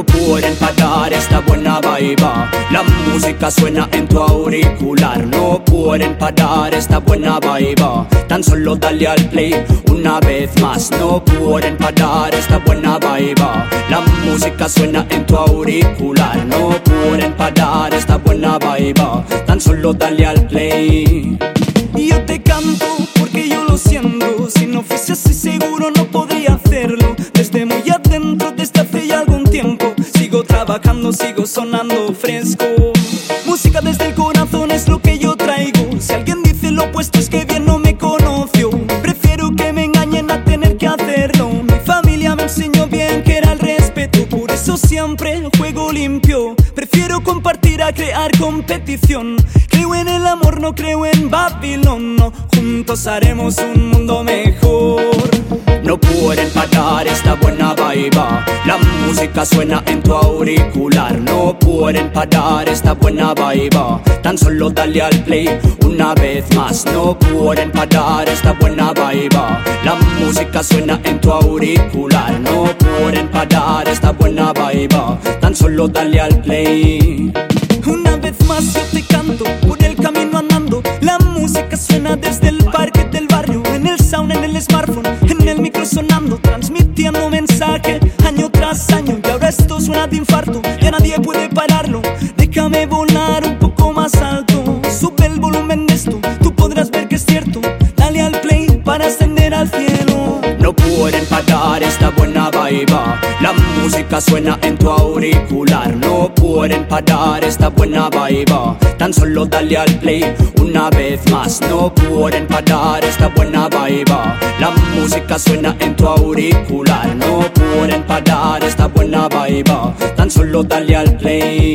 no pueden parar esta buena vaiba. La música suena en tu auricular, no pueden parar esta buena vaiba. Tan solo dale al play una vez más, no pueden parar esta buena vaiba. La música suena en tu auricular, no pueden parar esta buena vaiba. Tan solo dale al play. Yo te canto trabajando, sigo sonando fresco. Música desde el corazón es lo que yo traigo. Si alguien dice lo opuesto, es que bien no me conoció. Prefiero que me engañen a tener que hacerlo. Mi familia me enseñó bien que era el respeto. Por eso siempre juego limpio. Prefiero compartir a crear competición. Creo en el amor, no creo en Babilón. No, juntos haremos un mundo mejor. No pueden parar La música suena en tu auricular. No pueden parar esta buena vibe. Tan solo dale al play una vez más. No pueden parar esta buena vibe. La música suena en tu auricular. No pueden parar esta buena vibe. Tan solo dale al play. Esto suena de infarto, ya nadie puede pararlo. Déjame volar un poco más alto, sube el volumen de esto, tú podrás ver que es cierto. Dale al play para ascender al cielo. No pueden parar esta buena vibe. La música suena en tu auricular. No pueden parar esta buena vibe. Tan solo dale al play una vez más. No pueden parar esta buena vibe. La música suena en tu auricular. No pueden parar dale al play.